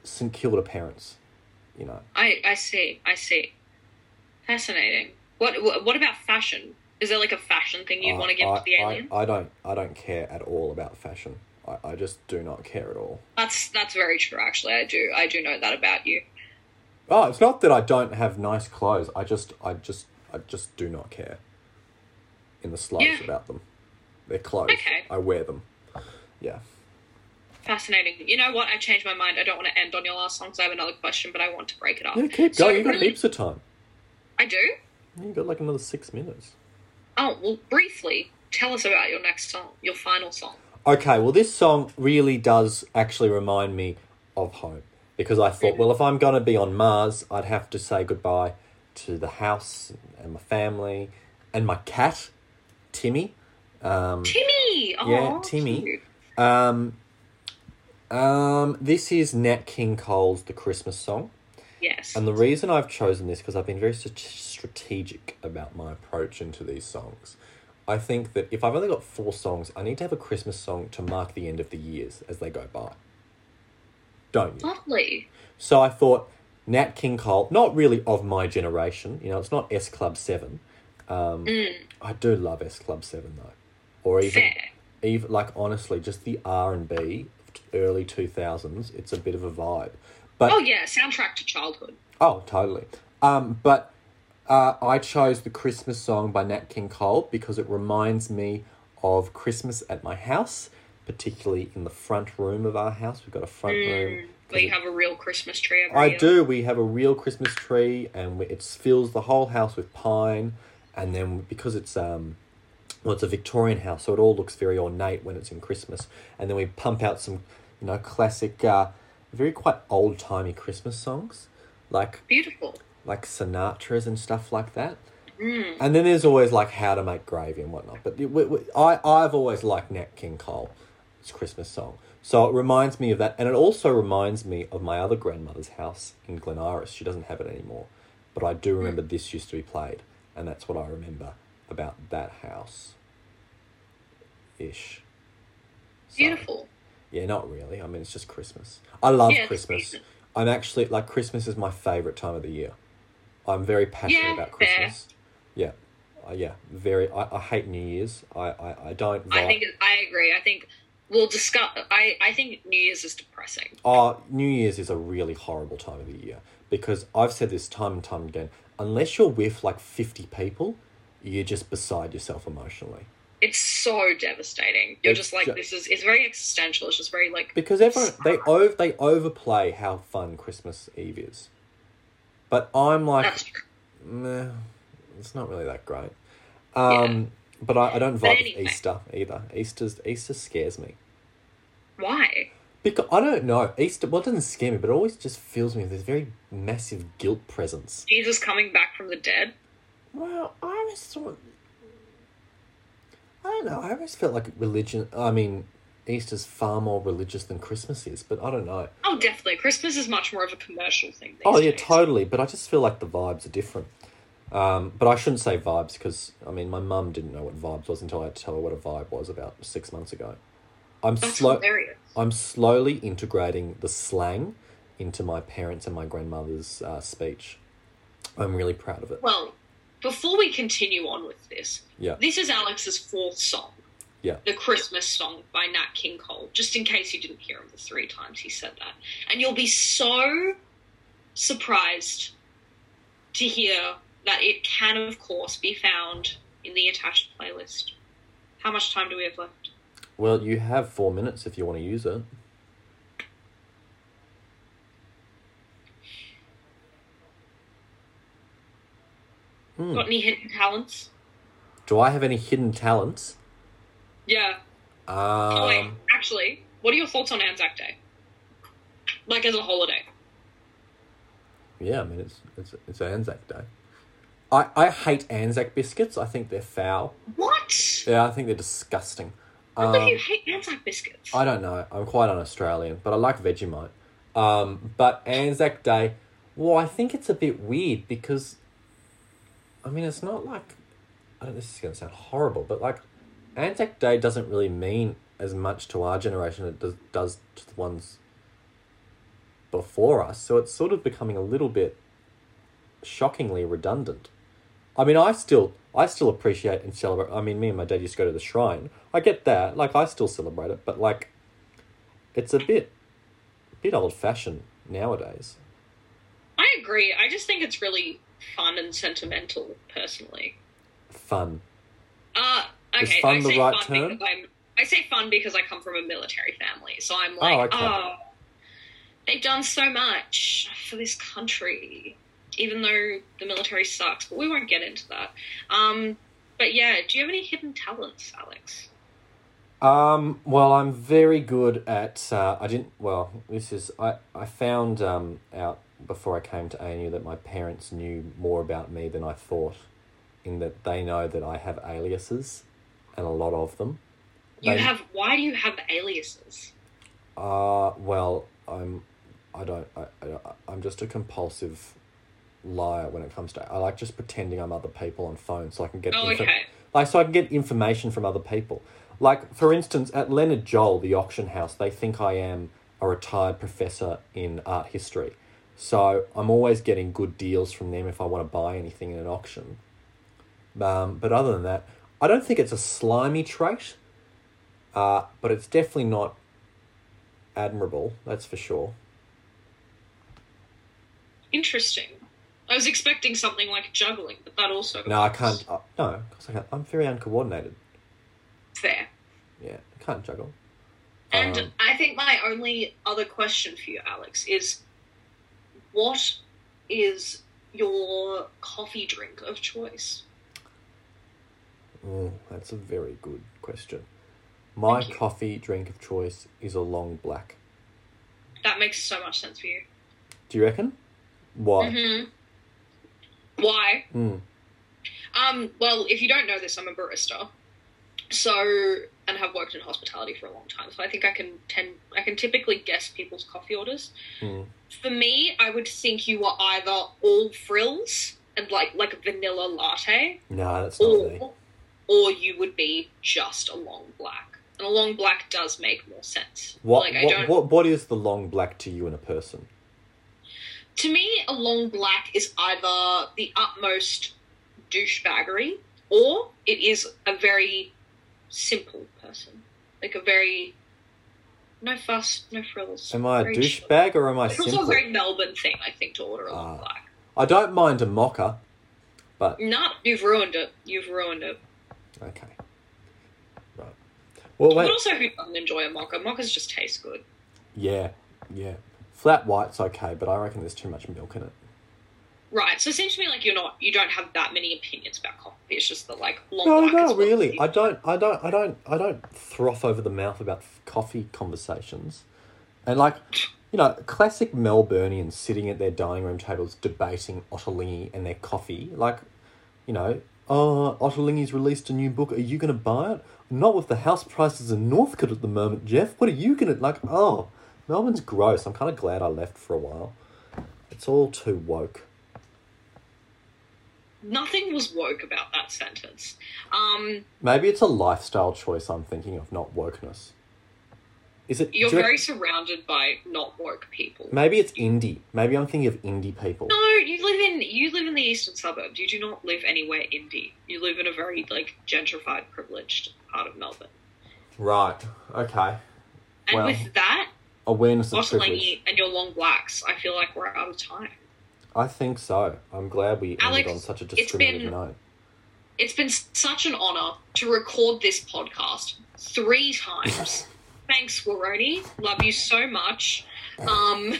St Kilda parents. You know, I I see. I see. Fascinating. What what what about fashion? Is there like a fashion thing you'd I- want to give I, to the I- alien? I, don't, I don't care at all about fashion. I, I just do not care at all. That's that's very true. Actually, I do I do know that about you. Oh, it's not that I don't have nice clothes. I just, I just, I just do not care in the slightest Yeah. about them. They're clothes. Okay. I wear them. Yeah. Fascinating. You know what? I changed my mind. I don't want to end on your last song, so I have another question, but I want to break it up. Yeah, keep So going. You've got heaps of time. I do. You've got like another six minutes. Oh well, briefly, tell us about your next song, your final song. Okay, well, this song really does actually remind me of home because I thought, well, if I'm going to be on Mars, I'd have to say goodbye to the house and my family and my cat, Timmy. Um, Timmy. Oh, Yeah, Timmy. um, um, this is Nat King Cole's The Christmas Song. Yes. And the reason I've chosen this because I've been very strate- strategic about my approach into these songs. I think that if I've only got four songs, I need to have a Christmas song to mark the end of the years as they go by. Don't you? Lovely. So I thought Nat King Cole, not really of my generation, you know, it's not S Club 7. Um, Mm, I do love S Club 7 though. Or even fair. even like honestly, just the R and B early 2000s, it's a bit of a vibe. But Oh yeah, soundtrack to childhood. Oh, totally. Um, but uh, I chose the Christmas song by Nat King Cole because it reminds me of Christmas at my house, particularly in the front room of our house. We've got a front room. Mm, where you have a real Christmas tree every I year. do. We have a real Christmas tree, and we, it fills the whole house with pine. And then because it's um, well, it's a Victorian house, so it all looks very ornate when it's in Christmas. And then we pump out some, you know, classic, uh, very quite old timey Christmas songs, like Beautiful. like Sinatra's and stuff like that. Mm. And then there's always like how to make gravy and whatnot. But we, we, I I've always liked Nat King Cole, Christmas song. So it reminds me of that, and it also reminds me of my other grandmother's house in Glen Iris. She doesn't have it anymore, but I do remember this used to be played, and that's what I remember about that house. Ish. So, Beautiful. yeah, not really. I mean, it's just Christmas. I love Yeah, Christmas. I'm actually like Christmas is my favorite time of the year. I'm very passionate Yeah, about fair. Christmas. Yeah, uh, yeah, very. I, I hate New Year's. I I, I don't. I think I agree. I think we'll discuss. I I think New Year's is depressing. Oh, New Year's is a really horrible time of the year because I've said this time and time again. Unless you're with like fifty people, you're just beside yourself emotionally. It's so devastating. You're It's just like ju- this is. It's very existential. It's just very like. because everyone they over they overplay how fun Christmas Eve is, but I'm like, meh, it's not really that great. Um, but I, I don't vibe anyway. with Easter either. Easter's Easter scares me. Why? Because I don't know Easter. Well, it doesn't scare me, but it always just fills me with this very massive guilt presence. Jesus coming back from the dead. Well, I always thought. I don't know. I always felt like religion. I mean, Easter's far more religious than Christmas is, but I don't know. Oh, definitely. Christmas is much more of a commercial thing. Oh yeah, days. totally. But I just feel like the vibes are different. Um, but I shouldn't say vibes because I mean my mum didn't know what vibes was until I had to tell her what a vibe was about six months ago. I'm That's slow. hilarious. I'm slowly integrating the slang into my parents and my grandmother's uh, speech. I'm really proud of it. Well, before we continue on with this, Yeah. this is Alex's fourth song. Yeah. The Christmas song by Nat King Cole, just in case you didn't hear him the three times he said that. And you'll be so surprised to hear that it can, of course, be found in the attached playlist. How much time do we have left? Well, you have four minutes if you want to use it. Hmm. Got any hidden talents? Do I have any hidden talents? Yeah. oh, wait. Um, Actually, what are your thoughts on Anzac Day? Like as a holiday? yeah, I mean it's it's it's Anzac Day. I I hate Anzac biscuits. I think they're foul. What? Yeah, I think they're disgusting. How do you Um, hate Anzac biscuits? I don't know. I'm quite un-Australian, but I like Vegemite. Um, but Anzac Day, well, I think it's a bit weird because, I mean, it's not like, I don't, this is going to sound horrible, but like, Anzac Day doesn't really mean as much to our generation as it does, does to the ones before us. So it's sort of becoming a little bit shockingly redundant. I mean, I still, I still appreciate and celebrate. I mean, me and my dad used to go to the shrine. I get that. Like, I still celebrate it, but like, it's a bit, a bit old fashioned nowadays. I agree. I just think it's really fun and sentimental, personally. Fun. Uh, okay. Is fun I the right fun term? I'm. Say fun because I come from a military family, so I'm like, Oh, oh, they've done so much for this country, even though the military sucks. But we won't get into that. Um, but yeah, do you have any hidden talents, Alex? Um, well, I'm very good at. Uh, I didn't. Well, this is. I I found um, out before I came to ANU that my parents knew more about me than I thought, in that they know that I have aliases, and a lot of them. You They- have. Why do you have aliases? Uh, well, I'm. I don't. I, I. I'm just a compulsive liar when it comes to. I like just pretending I'm other people on phone so I can get. Oh, info- okay. like so I can get information from other people. Like for instance, at Leonard Joel, the auction house, they think I am a retired professor in art history. So I'm always getting good deals from them if I want to buy anything in an auction. Um, but other than that, I don't think it's a slimy trait. Uh, but it's definitely not admirable. That's for sure. Interesting. I was expecting something like juggling, but that also. No, I can't. Uh, no, because I can't. I'm very uncoordinated. Fair. Yeah, I can't juggle. And Um, I think my only other question for you, Alex, is what is your coffee drink of choice? Oh, that's a very good question. My coffee drink of choice is a long black. That makes so much sense for you. Do you reckon? Why? hmm Why? Mm. Um, well, if you don't know this, I'm a barista. So, and have worked in hospitality for a long time. So I think I can tend, I can typically guess people's coffee orders. Mm. For me, I would think you were either all frills and like like a vanilla latte, No, that's not me. or or you would be just a long black. And a long black does make more sense. What, Like I what, what, what is the long black to you in a person? To me, a long black is either the utmost douchebaggery, or it is a very simple person, like a very no fuss, no frills. Am I a douchebag or am I It's also a very Melbourne thing, I think, to order a long Ah. black. I don't mind a mocha, but Not, you've ruined it. You've ruined it. okay. Right. Well, But wait. also, who doesn't enjoy a mocha? Mochas just taste good. Yeah, yeah. Flat white's okay, but I reckon there's too much milk in it. Right. So it seems to me like you're not, you don't have that many opinions about coffee. It's just that like long No, no, really. I don't, I don't, I don't, I don't froth over the mouth about f- coffee conversations, and like, you know, classic Melburnians sitting at their dining room tables debating Ottolenghi and their coffee. Like, you know, oh, Ottolenghi's released a new book. Are you going to buy it? Not with the house prices in Northcote at the moment, Jeff. What are you going to like? Oh, Melbourne's gross. I'm kind of glad I left for a while. It's all too woke. Nothing was woke about that sentence. Um, Maybe it's a lifestyle choice I'm thinking of, not wokeness. Is it? you're very surrounded by not woke people. Maybe it's indie. Maybe I'm thinking of indie people. No, you live in you live in the eastern suburbs. You do not live anywhere indie. You live in a very like gentrified, privileged part of Melbourne. Right. Okay. And Well, with that, Awareness of privilege. Ottolenghi and your long blacks, I feel like we're out of time. I think so. I'm glad we ended on such a it's discriminative been- note. It's been such an honor to record this podcast three times. Thanks, Waroni. Love you so much. Um,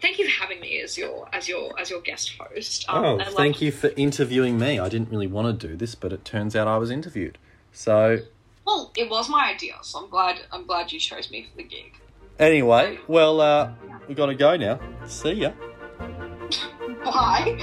thank you for having me as your as your as your guest host. Um, Oh, and, like, thank you for interviewing me. I didn't really want to do this, but it turns out I was interviewed. So, Well, it was my idea, so I'm glad I'm glad you chose me for the gig. Anyway, well, uh, we got to go now. See ya. Bye.